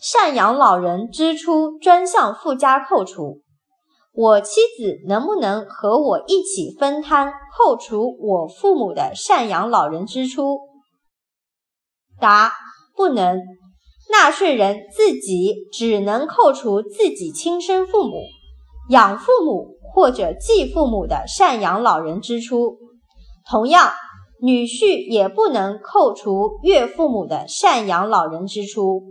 赡养老人支出专项附加扣除。我妻子能不能和我一起分摊扣除我父母的赡养老人支出？答不能。纳税人自己只能扣除自己亲生父母养父母或者继父母的赡养老人支出。同样女婿也不能扣除岳父母的赡养老人支出。